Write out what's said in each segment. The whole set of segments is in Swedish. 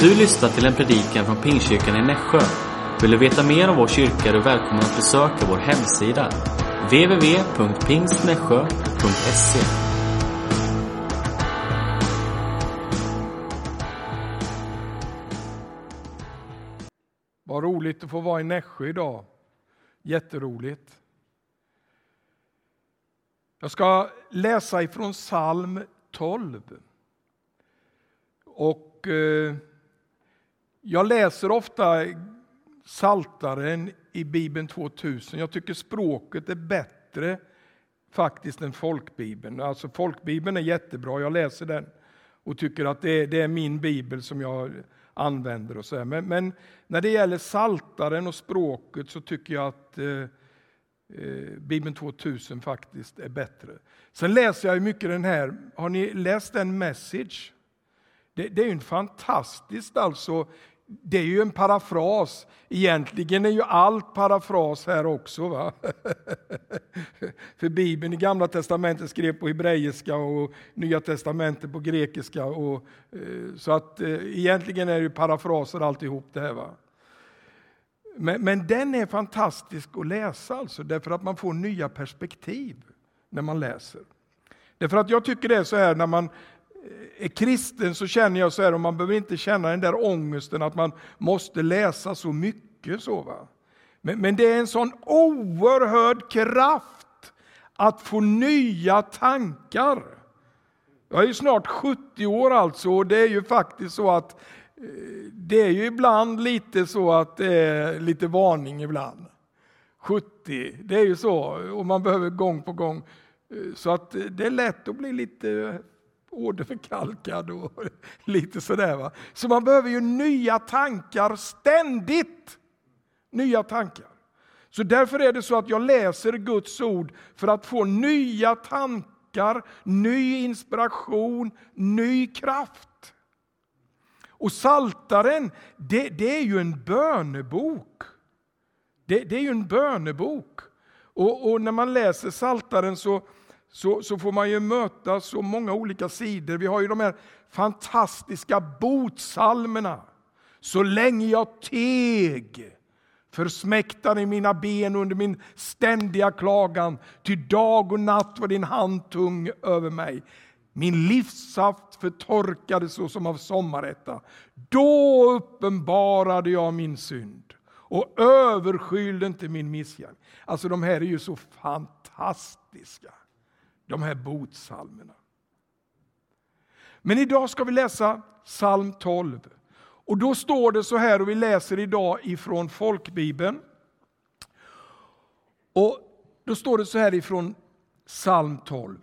Du lyssnar till en predikan från Pingstkyrkan i Nässjö. Vill du veta mer om vår kyrka är du välkommen att besöka vår hemsida. www.pingstnässjö.se Vad roligt att få vara i Nässjö idag. Jätteroligt. Jag ska läsa ifrån psalm 12. Och eh, jag läser ofta Saltaren i Bibeln 2000. Jag tycker språket är bättre faktiskt än folkbibeln. Alltså folkbibeln är jättebra, jag läser den och tycker att det är, det är min bibel som jag använder. och så men, men, när det gäller saltaren och språket så tycker jag att eh, eh, Bibeln 2000 faktiskt är bättre. Sen läser jag mycket den här, har ni läst den Message? Det, det är ju en fantastiskt alltså det är ju en parafras. Egentligen är ju allt parafras här också. Va? För Bibeln i Gamla testamentet skrev på hebreiska och Nya testamentet på grekiska. Och, eh, så att eh, egentligen är det ju parafraser alltihop det här. Va? Men, men den är fantastisk att läsa alltså, därför att man får nya perspektiv när man läser. Därför att jag tycker det är så här när man är kristen så känner jag så här, och man behöver inte känna den där ångesten att man måste läsa så mycket. så va? Men, men det är en sån oerhörd kraft att få nya tankar. Jag är ju snart 70 år alltså, och det är ju faktiskt så att eh, det är ju ibland lite så att det är lite varning ibland. 70, det är ju så, och man behöver gång på gång. Eh, så att det är lätt att bli lite åderförkalkad och lite sådär. Va? Så man behöver ju nya tankar ständigt. Nya tankar. Så därför är det så att jag läser Guds ord för att få nya tankar, ny inspiration, ny kraft. Och Saltaren, det, det är ju en bönebok. Det, det är ju en bönebok. Och, och när man läser Saltaren så så, så får man ju möta så många olika sidor. Vi har ju de här fantastiska botsalmerna. Så länge jag teg försmäktade mina ben under min ständiga klagan, ty dag och natt var din hand tung över mig. Min livssaft förtorkade så som av sommarätta. Då uppenbarade jag min synd och överskylde inte min missgärning. Alltså de här är ju så fantastiska de här botsalmerna. Men idag ska vi läsa psalm 12. Och då står det så här, och vi läser idag ifrån folkbibeln. Och då står det så här ifrån psalm 12.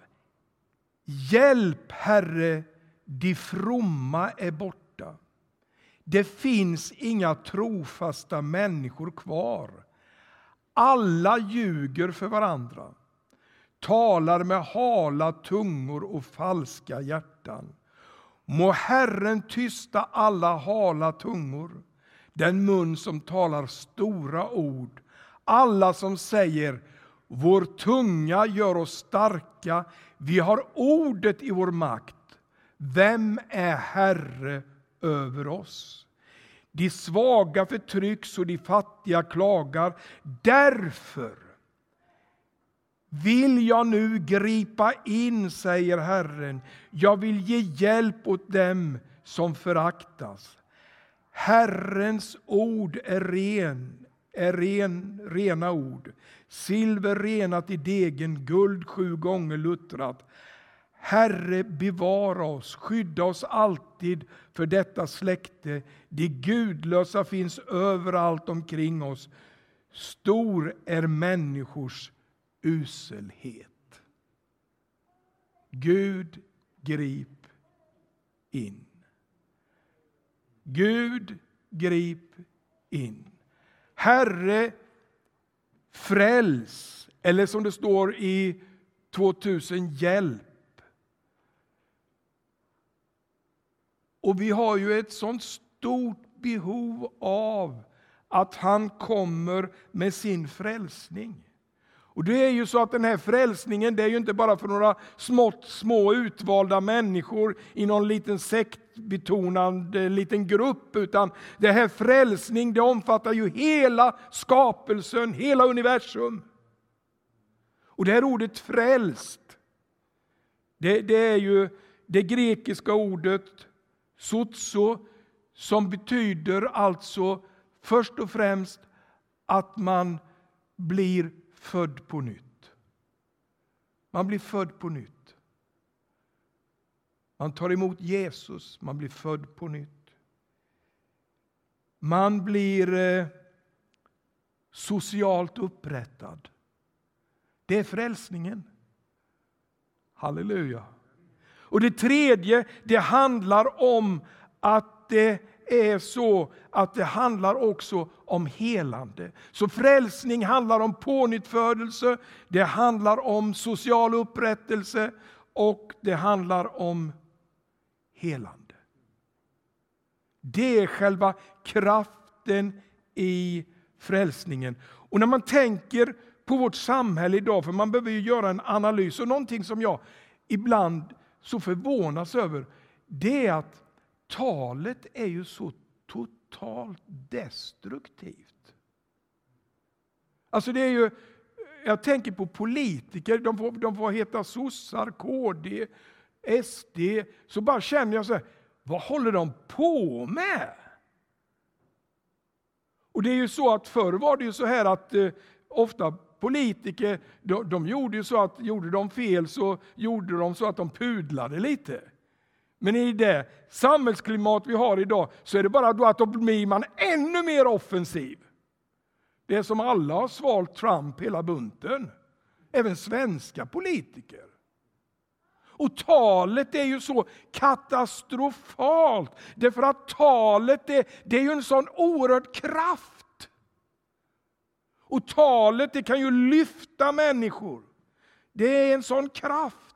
Hjälp Herre, de fromma är borta. Det finns inga trofasta människor kvar. Alla ljuger för varandra talar med hala tungor och falska hjärtan. Må Herren tysta alla hala tungor, den mun som talar stora ord, alla som säger vår tunga gör oss starka, vi har ordet i vår makt. Vem är Herre över oss? De svaga förtrycks och de fattiga klagar. Därför vill jag nu gripa in, säger Herren. Jag vill ge hjälp åt dem som föraktas. Herrens ord är ren, är ren, rena ord. Silver renat i degen, guld sju gånger luttrat. Herre, bevara oss, skydda oss alltid för detta släkte. De gudlösa finns överallt omkring oss. Stor är människors uselhet. Gud, grip in. Gud, grip in. Herre, fräls, eller som det står i 2000, hjälp. Och vi har ju ett sånt stort behov av att han kommer med sin frälsning. Och det är ju så att den här frälsningen, det är ju inte bara för några smått små utvalda människor i någon liten sektbetonad eh, liten grupp, utan det här frälsning, det omfattar ju hela skapelsen, hela universum. Och det här ordet frälst, det, det är ju det grekiska ordet sozo, som betyder alltså först och främst att man blir född på nytt. Man blir född på nytt. Man tar emot Jesus, man blir född på nytt. Man blir eh, socialt upprättad. Det är frälsningen. Halleluja. Och det tredje, det handlar om att det är så att det handlar också om helande. Så frälsning handlar om pånyttfödelse, det handlar om social upprättelse och det handlar om helande. Det är själva kraften i frälsningen. Och när man tänker på vårt samhälle idag, för man behöver ju göra en analys, och någonting som jag ibland så förvånas över, det är att talet är ju så totalt destruktivt. Alltså det är ju, jag tänker på politiker, de får, de får heta sossar, KD, SD, så bara känner jag så här, vad håller de på med? Och det är ju så att förr var det ju så här att eh, ofta politiker, de, de, gjorde ju så att gjorde de fel så gjorde de så att de pudlade lite. Men i det samhällsklimat vi har idag så är det bara då att då blir man ännu mer offensiv. Det är som alla har svalt Trump hela bunten. Även svenska politiker. Och talet är ju så katastrofalt. Därför att talet är, det är ju en sån oerhörd kraft. Och talet det kan ju lyfta människor. Det är en sån kraft.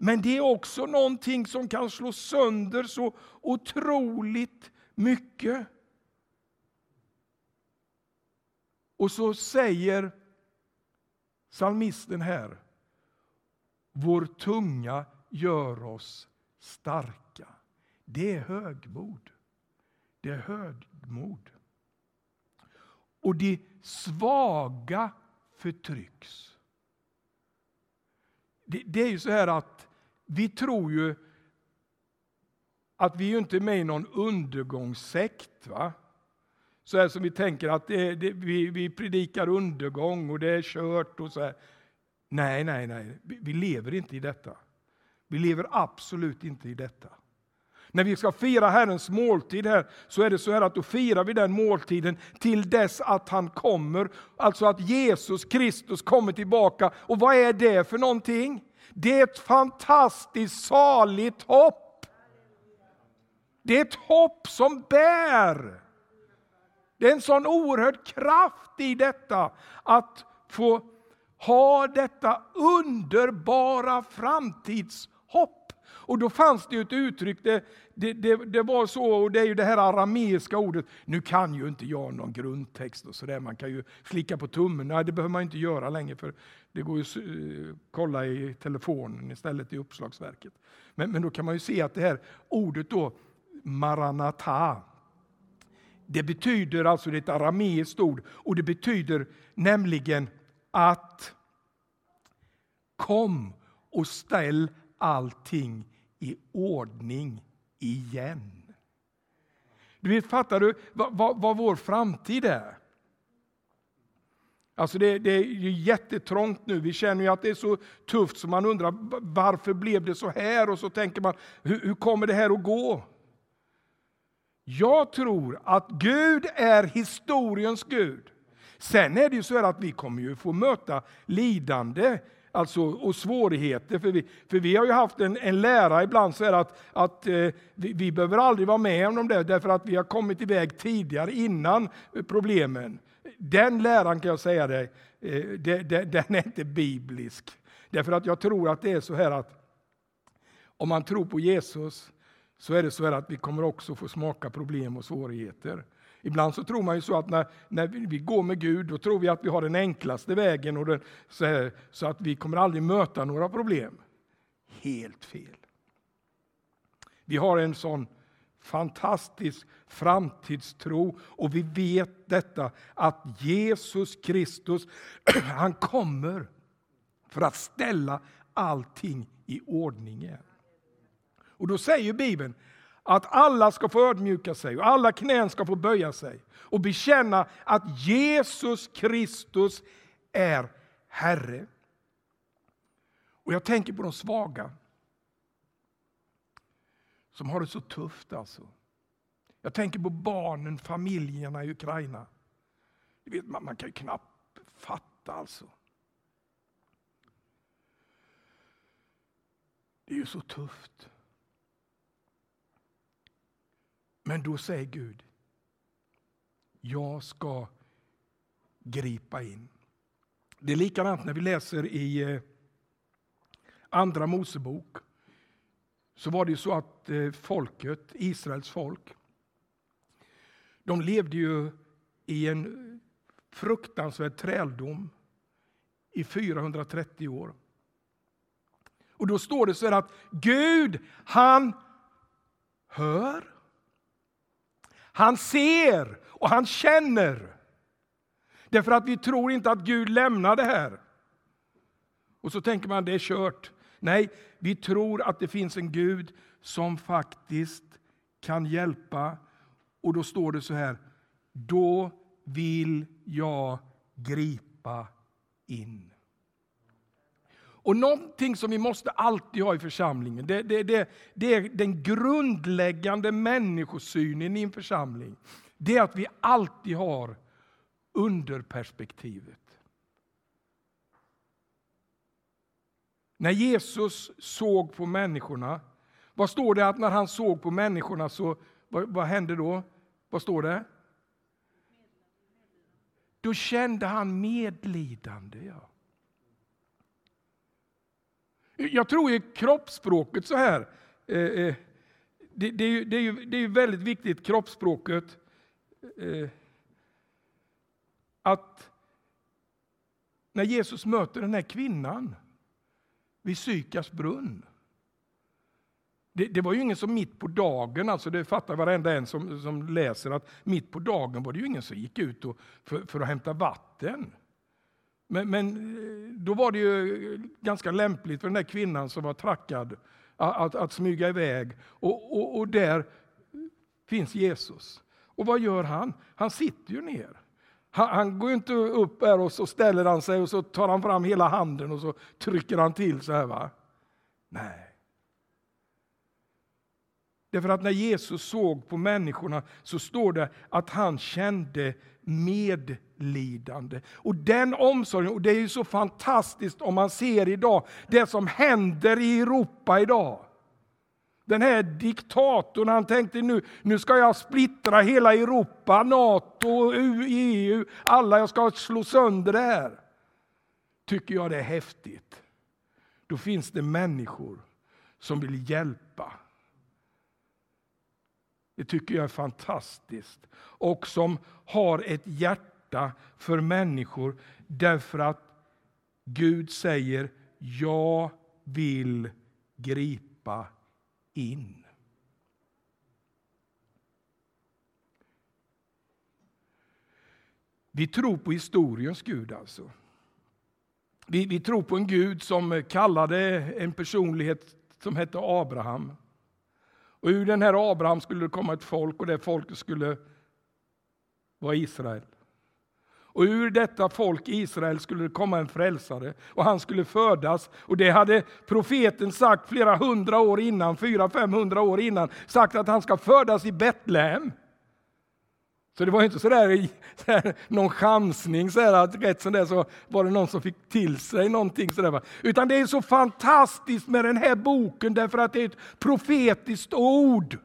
Men det är också någonting som kan slå sönder så otroligt mycket. Och så säger psalmisten här, vår tunga gör oss starka. Det är högmod. Det är högmod. Och de svaga förtrycks. Det, det, är ju så här att vi tror ju att vi är inte är med i någon undergångssekt. Va? Så här som vi tänker att det, det, vi, vi predikar undergång och det är kört. och så här. Nej, nej, nej. Vi, vi lever inte i detta. Vi lever absolut inte i detta. När vi ska fira Herrens måltid här, så är det så här att då firar vi den måltiden till dess att han kommer. Alltså att Jesus Kristus kommer tillbaka. Och vad är det för någonting? Det är ett fantastiskt saligt hopp. Det är ett hopp som bär. Det är en sån oerhörd kraft i detta att få ha detta underbara framtidshopp. Och då fanns det ett uttryck, det, det, det, det, var så, och det är ju det här arameiska ordet. Nu kan ju inte jag någon grundtext och sådär, man kan ju slicka på tummen. Nej, det behöver man inte göra längre, för det går ju att eh, kolla i telefonen istället i uppslagsverket. Men, men då kan man ju se att det här ordet då, maranata, det betyder alltså, det är ett arameiskt ord, och det betyder nämligen att kom och ställ allting i ordning igen. Du vet, fattar du vad, vad, vad vår framtid är? Alltså det, det, är jättetrångt nu. Vi känner ju att det är så tufft så man undrar varför blev det så här? Och så tänker man, hur, hur kommer det här att gå? Jag tror att Gud är historiens Gud. Sen är det ju så att vi kommer ju få möta lidande alltså, och svårigheter. För vi, för vi har ju haft en, en lära ibland så att, att eh, vi, vi behöver aldrig vara med om det därför att vi har kommit iväg tidigare innan eh, problemen. Den läran kan jag säga dig, eh, den är inte biblisk. Därför att jag tror att det är så här att om man tror på Jesus så är det så här att vi kommer också få smaka problem och svårigheter. Ibland så tror man ju så att när, när vi går med Gud, då tror vi att vi har den enklaste vägen och den, så, så att vi kommer aldrig möta några problem. Helt fel. Vi har en sån fantastisk framtidstro och vi vet detta att Jesus Kristus, han kommer för att ställa allting i ordning igen. Och då säger Bibeln att alla ska få ödmjuka sig och alla knän ska få böja sig och bekänna att Jesus Kristus är Herre. Och jag tänker på de svaga som har det så tufft. alltså. Jag tänker på barnen, familjerna i Ukraina. vet, man, man kan ju knappt fatta alltså. Det är ju så tufft. Men då säger Gud, jag ska gripa in. Det är likadant när vi läser i eh, Andra Mosebok. Så var det ju så att eh, folket, Israels folk, de levde ju i en fruktansvärd träldom i 430 år. Och då står det så här att Gud, han hör, han ser och han känner. Därför att vi tror inte att Gud lämnar det här. Och så tänker man det är kört. Nej, vi tror att det finns en Gud som faktiskt kan hjälpa. Och då står det så här, då vill jag gripa in. Och någonting som vi måste alltid ha i församlingen, det, det, det, det är den grundläggande människosynen i en församling. Det är att vi alltid har underperspektivet. När Jesus såg på människorna, vad står det att när han såg på människorna så, vad, vad hände då? Vad står det? Då kände han medlidande. Ja. Jag tror i kroppsspråket så här, eh, eh det, det, är ju, det, är ju, det är väldigt viktigt, kroppsspråket, eh, att när Jesus möter den här kvinnan vid Sykars brunn. Det, det, var ju ingen som mitt på dagen, alltså det fattar varenda en som, som läser, att mitt på dagen var det ju ingen som gick ut och, för, för att hämta vatten. Men, men, eh, då var det ju ganska lämpligt för den där kvinnan som var trackad att, att, att smyga iväg. Och, och, och, där finns Jesus. Och vad gör han? Han sitter ju ner. Han, han går inte upp här och så ställer han sig och så tar han fram hela handen och så trycker han till så här. Va? Nej. Därför att när Jesus såg på människorna så står det att han kände medlidande. Och den omsorgen, och det är ju så fantastiskt om man ser idag det som händer i Europa idag. Den här diktatorn, han tänkte nu, nu ska jag splittra hela Europa, Nato, EU, alla, jag ska slå sönder det här. Tycker jag det är häftigt. Då finns det människor som vill hjälpa det tycker jag är fantastiskt. Och som har ett hjärta för människor därför att Gud säger jag vill gripa in. Vi tror på historiens Gud alltså. Vi, vi tror på en Gud som kallade en personlighet som hette Abraham och ur den här Abraham skulle det komma ett folk och det folket skulle vara Israel. Och ur detta folk, Israel, skulle det komma en frälsare och han skulle födas. Och det hade profeten sagt flera hundra år innan, fyra, femhundra år innan, sagt att han ska födas i Betlehem. Så det var inte sådär, sådär någon chansning, sådär, att rätt som det så var det någon som fick till sig någonting. Sådär. Utan det är så fantastiskt med den här boken därför att det är ett profetiskt ord.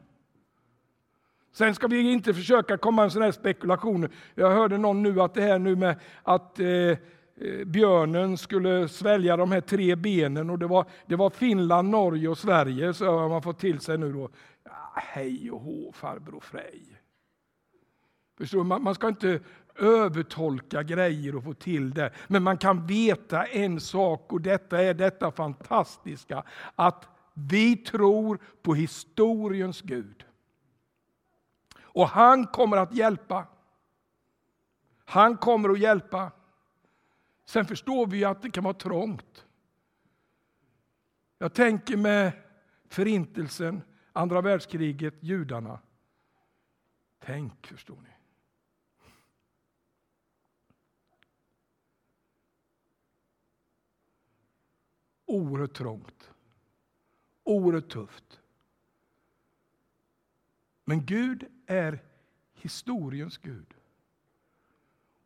Sen ska vi inte försöka komma med sådana här spekulationer. Jag hörde någon nu att det här nu med att eh, eh, björnen skulle svälja de här tre benen och det var, det var Finland, Norge och Sverige, så har man fått till sig nu då. Ja, hej och hå farbror Frej. Förstår man, man ska inte övertolka grejer och få till det. Men man kan veta en sak och detta är detta fantastiska. Att vi tror på historiens Gud. Och han kommer att hjälpa. Han kommer att hjälpa. Sen förstår vi att det kan vara trångt. Jag tänker med förintelsen, andra världskriget, judarna. Tänk, förstår ni. Oerhört trångt. Oerhört tufft. Men Gud är historiens Gud.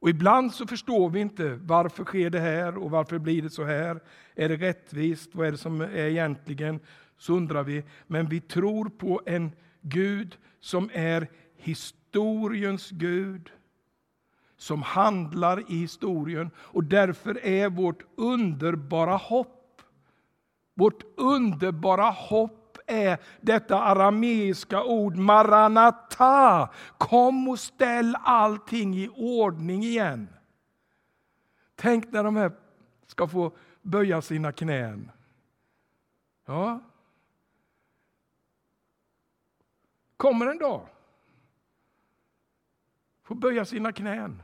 Och ibland så förstår vi inte varför sker det här och varför blir det så här. Är det rättvist? Vad är det som är egentligen? Så undrar vi. Men vi tror på en Gud som är historiens Gud. Som handlar i historien och därför är vårt underbara hopp, vårt underbara hopp är detta arameiska ord maranata. Kom och ställ allting i ordning igen. Tänk när de här ska få böja sina knän. Ja. Kommer en dag. Får böja sina knän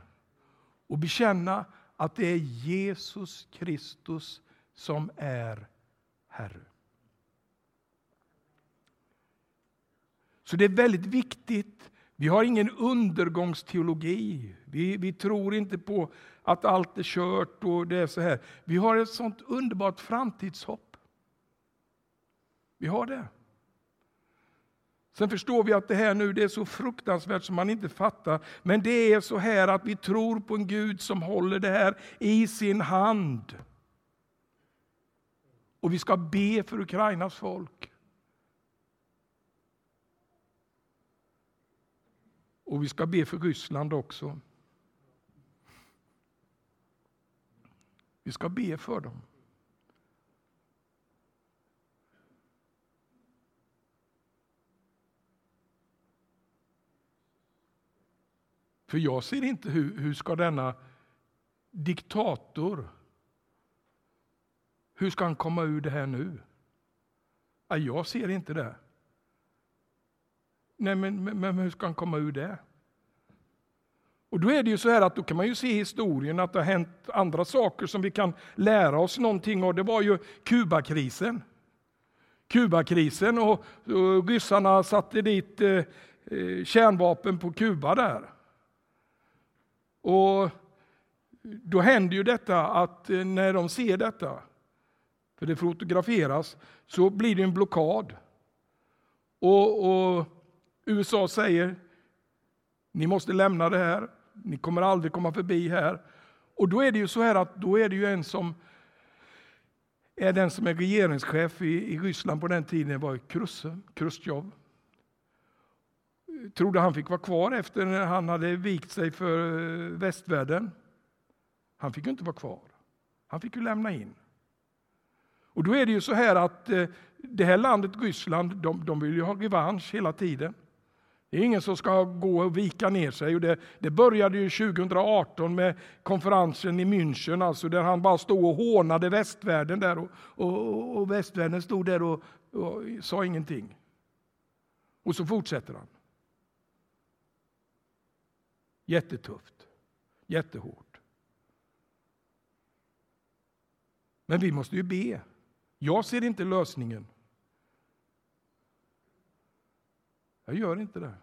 och bekänna att det är Jesus Kristus som är Herre. Så det är väldigt viktigt. Vi har ingen undergångsteologi. Vi, vi tror inte på att allt är kört och det är så här. Vi har ett sånt underbart framtidshopp. Vi har det. Sen förstår vi att det här nu det är så fruktansvärt som man inte fattar. Men det är så här att vi tror på en Gud som håller det här i sin hand. Och vi ska be för Ukrainas folk. Och vi ska be för Ryssland också. Vi ska be för dem. För jag ser inte hur, hur ska denna diktator, hur ska han komma ur det här nu? Jag ser inte det. Nej, men, men, men hur ska han komma ur det? Och då är det ju så här att då kan man ju se i historien att det har hänt andra saker som vi kan lära oss någonting av. Det var ju Kubakrisen. Kubakrisen och, och ryssarna satte dit eh, eh kärnvapen på Kuba där. Och då händer ju detta att eh, när de ser detta, för det fotograferas, så blir det en blockad. Och, och USA säger ni måste lämna det här, ni kommer aldrig komma förbi här. Och då är det ju så här att då är det ju en som är den som är regeringschef i, i Ryssland på den tiden var Krusse, Krustjov. Trodde han fick vara kvar efter när han hade vikt sig för eh, västvärlden. Han fick ju inte vara kvar. Han fick ju lämna in. Och då är det ju så här att eh, det här landet Ryssland, de, de vill ju ha revansch hela tiden. Det är ingen som ska gå och vika ner sig. Och det, det började ju 2018 med konferensen i München, alltså där han bara stod och hånade västvärlden där och, och, och västvärlden stod där och, och sa ingenting. Och så fortsätter han. Jättetufft, jättehårt. Men vi måste ju be. Jag ser inte lösningen. Jag gör inte det.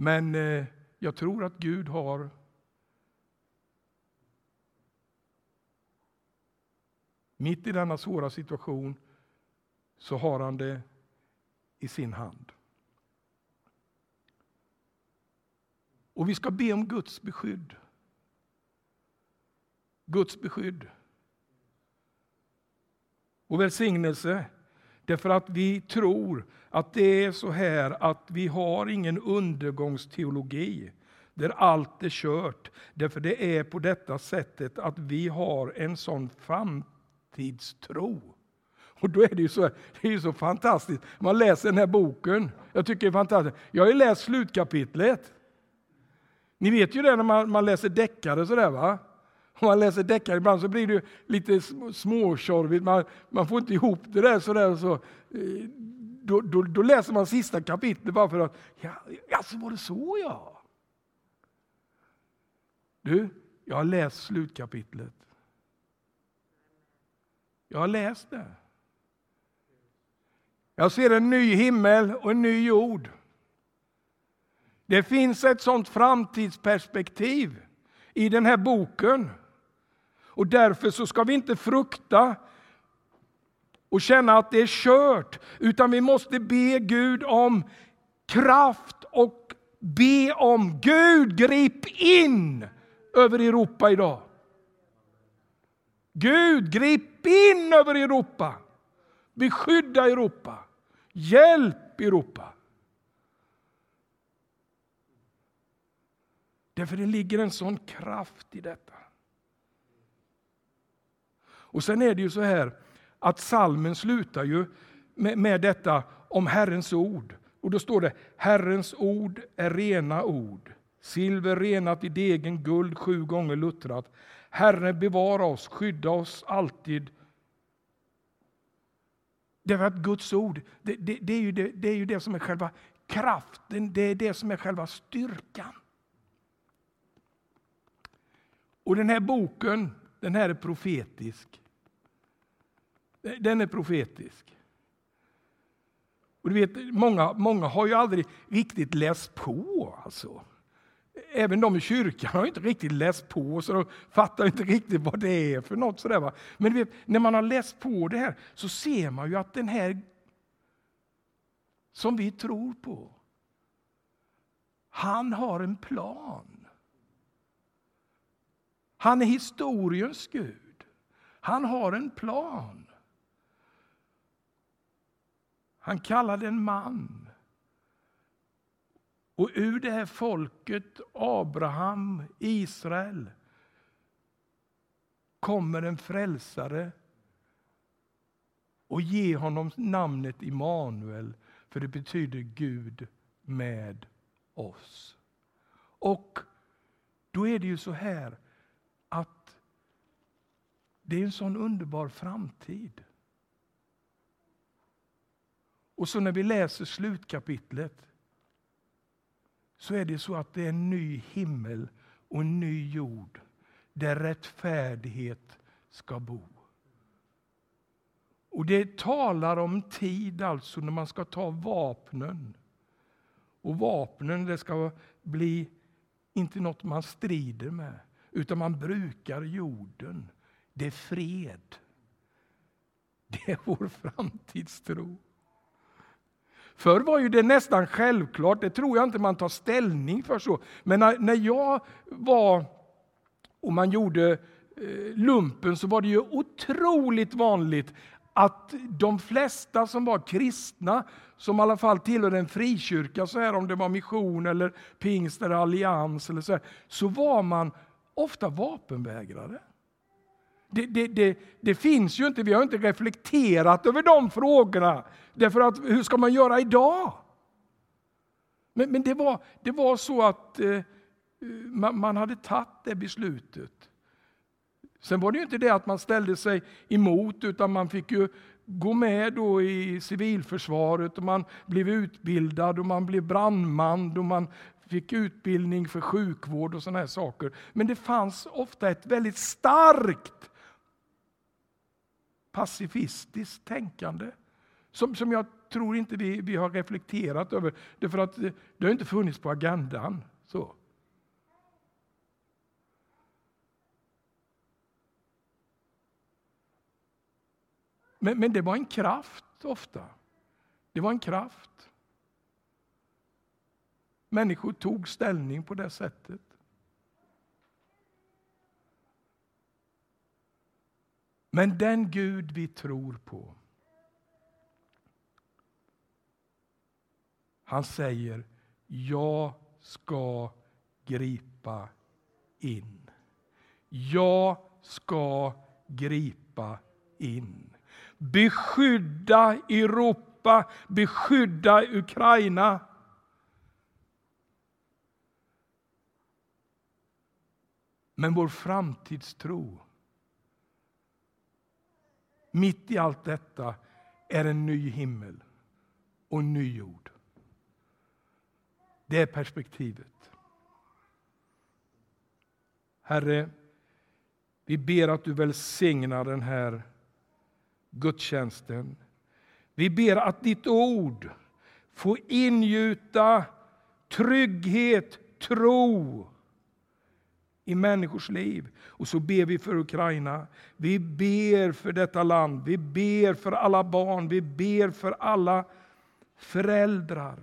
Men eh, jag tror att Gud har Mitt i denna svåra situation så har han det i sin hand. Och vi ska be om Guds beskydd. Guds beskydd. Och välsignelse Därför att vi tror att det är så här att vi har ingen undergångsteologi där allt är kört. Därför det är på detta sättet att vi har en sån framtidstro Och då är det ju så, det är så fantastiskt. Man läser den här boken. Jag tycker det är fantastiskt. Jag har ju läst slutkapitlet. Ni vet ju det när man, man läser deckare sådär va? Om man läser deckare ibland så blir det lite småtjorvigt. Man, man får inte ihop det där sådär. Så, eh, då, då, då, läser man sista kapitlet bara för att, ja, alltså var det så ja? Du, jag har läst slutkapitlet. Jag har läst det. Jag ser en ny himmel och en ny jord. Det finns ett sånt framtidsperspektiv i den här boken. Och därför så ska vi inte frukta och känna att det är kört, utan vi måste be Gud om kraft och be om Gud grip in över Europa idag. Gud grip in över Europa. Beskydda Europa. Hjälp Europa. Därför det ligger en sån kraft i detta. Och sen är det ju så här att salmen slutar ju med, med detta om Herrens ord. Och då står det Herrens ord är rena ord. Silver renat i degen, guld sju gånger luttrat. Herren bevara oss, skydda oss alltid. Därför att Guds ord, det, det, det, är ju det, det är ju det som är själva kraften, det är det som är själva styrkan. Och den här boken, den här är profetisk. Den är profetisk. Och du vet, många, många har ju aldrig riktigt läst på. Alltså. Även de i kyrkan har inte riktigt läst på, så de fattar inte riktigt vad det är för något. Sådär, va? Men vet, när man har läst på det här så ser man ju att den här som vi tror på, han har en plan. Han är historiens Gud. Han har en plan. Han kallade en man. Och ur det här folket, Abraham, Israel, kommer en frälsare och ge honom namnet Immanuel, för det betyder Gud med oss. Och då är det ju så här det är en sån underbar framtid. Och så när vi läser slutkapitlet så är det så att det är en ny himmel och en ny jord där rättfärdighet ska bo. Och Det talar om tid, alltså när man ska ta vapnen. Och vapnen det ska bli inte något man strider med, utan man brukar jorden. Det är fred. Det är vår framtidstro. Förr var ju det nästan självklart, det tror jag inte man tar ställning för så. Men när, när jag var och man gjorde eh, lumpen så var det ju otroligt vanligt att de flesta som var kristna, som i alla fall tillhörde en frikyrka, så här om det var mission eller pingst eller allians, eller så, här, så var man ofta vapenvägrare. Det, det, det, det, finns ju inte, vi har inte reflekterat över de frågorna. Därför att hur ska man göra idag? Men, men det, var, det var så att eh, man, man, hade tagit det beslutet. Sen var det ju inte det att man ställde sig emot, utan man fick ju gå med då i civilförsvaret och man blev utbildad och man blev brandman och man fick utbildning för sjukvård och sådana här saker. Men det fanns ofta ett väldigt starkt pacifistiskt tänkande. Som, som jag tror inte vi, vi har reflekterat över, därför att det, det har inte funnits på agendan. Så. Men, men det var en kraft ofta. Det var en kraft. Människor tog ställning på det sättet. Men den Gud vi tror på, han säger jag ska gripa in. Jag ska gripa in. Beskydda Europa, beskydda Ukraina. Men vår framtidstro, mitt i allt detta, är en ny himmel och en ny jord. Det är perspektivet. Herre, vi ber att du välsignar den här gudstjänsten. Vi ber att ditt ord får ingjuta trygghet, tro i människors liv. Och så ber vi för Ukraina. Vi ber för detta land. Vi ber för alla barn. Vi ber för alla föräldrar.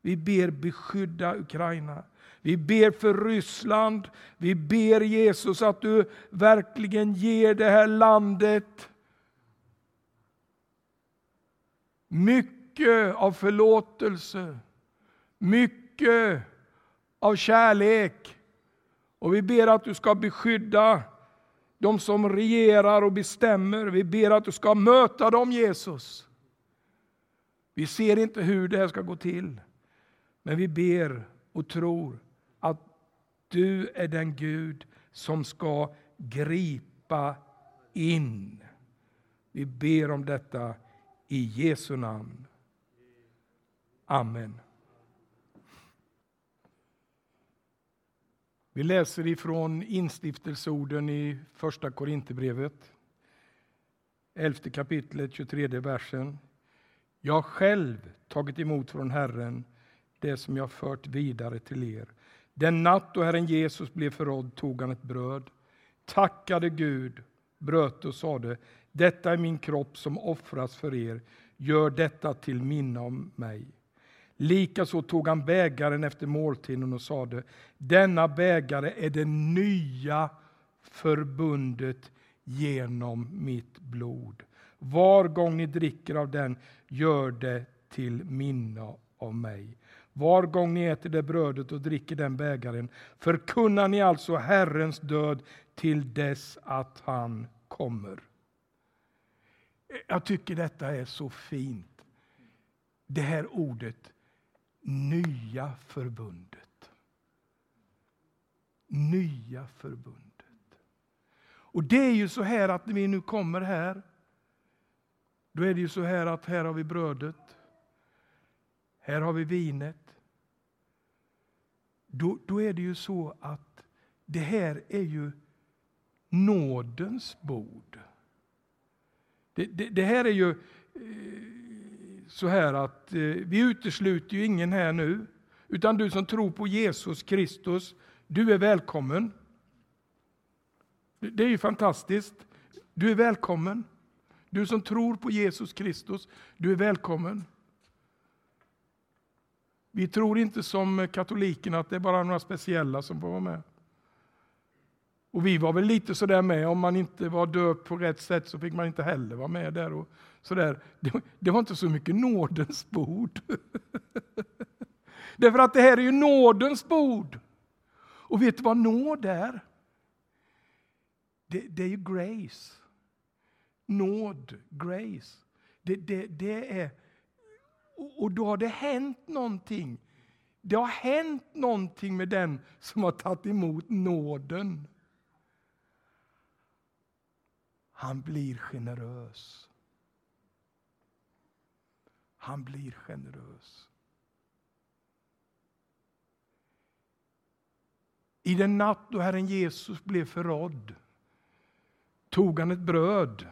Vi ber beskydda Ukraina. Vi ber för Ryssland. Vi ber Jesus att du verkligen ger det här landet mycket av förlåtelse, mycket av kärlek. Och vi ber att du ska beskydda de som regerar och bestämmer. Vi ber att du ska möta dem Jesus. Vi ser inte hur det här ska gå till. Men vi ber och tror att du är den Gud som ska gripa in. Vi ber om detta i Jesu namn. Amen. Vi läser ifrån instiftelseorden i Första Korinthierbrevet, elfte kapitlet, 23 versen. Jag har själv tagit emot från Herren det som jag fört vidare till er. Den natt då Herren Jesus blev förrådd tog han ett bröd, tackade Gud, bröt och sade Detta är min kropp som offras för er. Gör detta till minne om mig. Likaså tog han bägaren efter måltiden och sade Denna bägare är det nya förbundet genom mitt blod. Var gång ni dricker av den, gör det till minne av mig. Var gång ni äter det brödet och dricker den bägaren förkunnar ni alltså Herrens död till dess att han kommer. Jag tycker detta är så fint. Det här ordet, nya förbundet. Nya förbundet. Och det är ju så här att när vi nu kommer här, då är det ju så här att här har vi brödet, här har vi vinet. Då, då är det ju så att det här är ju nådens bord. Det, det, det här är ju eh, så här att eh, vi utesluter ju ingen här nu. Utan du som tror på Jesus Kristus, du är välkommen. Det är ju fantastiskt. Du är välkommen. Du som tror på Jesus Kristus, du är välkommen. Vi tror inte som katolikerna att det är bara några speciella som får vara med. Och vi var väl lite sådär med, om man inte var döpt på rätt sätt så fick man inte heller vara med där. Och sådär. Det, det var inte så mycket nådens bord. Därför att det här är ju nådens bord. Och vet du vad nåd är? Det, det är ju grace. Nåd, grace. Det, det, det är och då har det hänt någonting. Det har hänt någonting med den som har tagit emot nåden. Han blir generös. Han blir generös. I den natt då Herren Jesus blev förrådd tog han ett bröd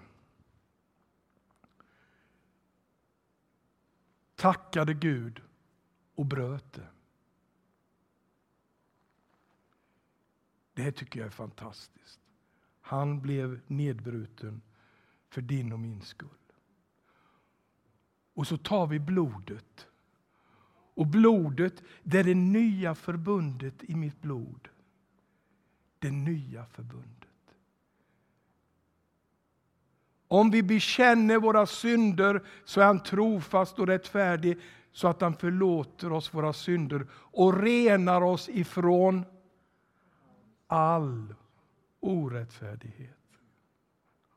tackade Gud och bröt det. Det här tycker jag är fantastiskt. Han blev nedbruten för din och min skull. Och så tar vi blodet. Och blodet, det är det nya förbundet i mitt blod. Det nya förbundet. Om vi bekänner våra synder så är han trofast och rättfärdig så att han förlåter oss våra synder och renar oss ifrån all orättfärdighet.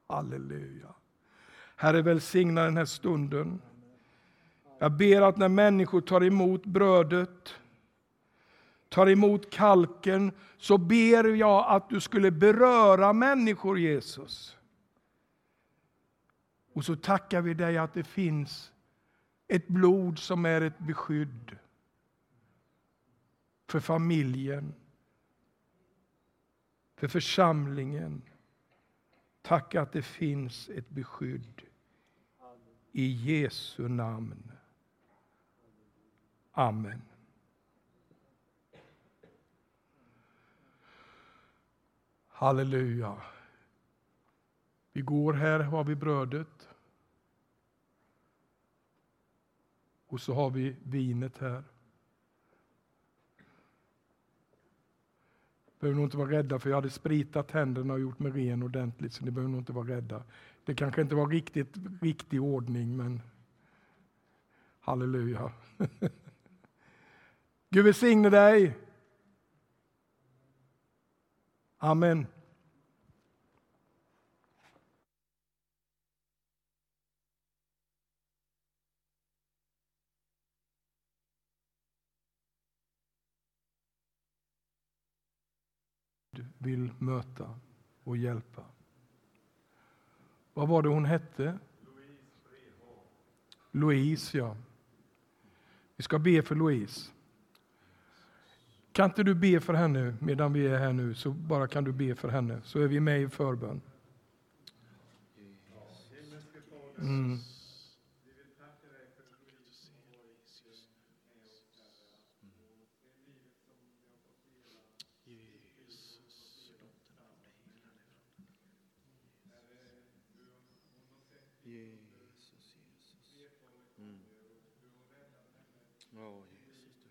Halleluja. Herre, välsigna den här stunden. Jag ber att när människor tar emot brödet, tar emot kalken, så ber jag att du skulle beröra människor, Jesus. Och så tackar vi dig att det finns ett blod som är ett beskydd för familjen, för församlingen. Tack att det finns ett beskydd. I Jesu namn. Amen. Halleluja. Vi går här, har vi brödet. Och så har vi vinet här. Behöver nog inte vara rädda för jag hade spritat händerna och gjort mig ren ordentligt så ni behöver nog inte vara rädda. Det kanske inte var riktigt riktig ordning men halleluja. Gud välsigne dig. Amen. Vill möta och hjälpa. Vad var det hon hette? Louise, ja. Vi ska be för Louise. Kan inte du be för henne medan vi är här nu, så bara kan du be för henne, så är vi med i förbön. Mm.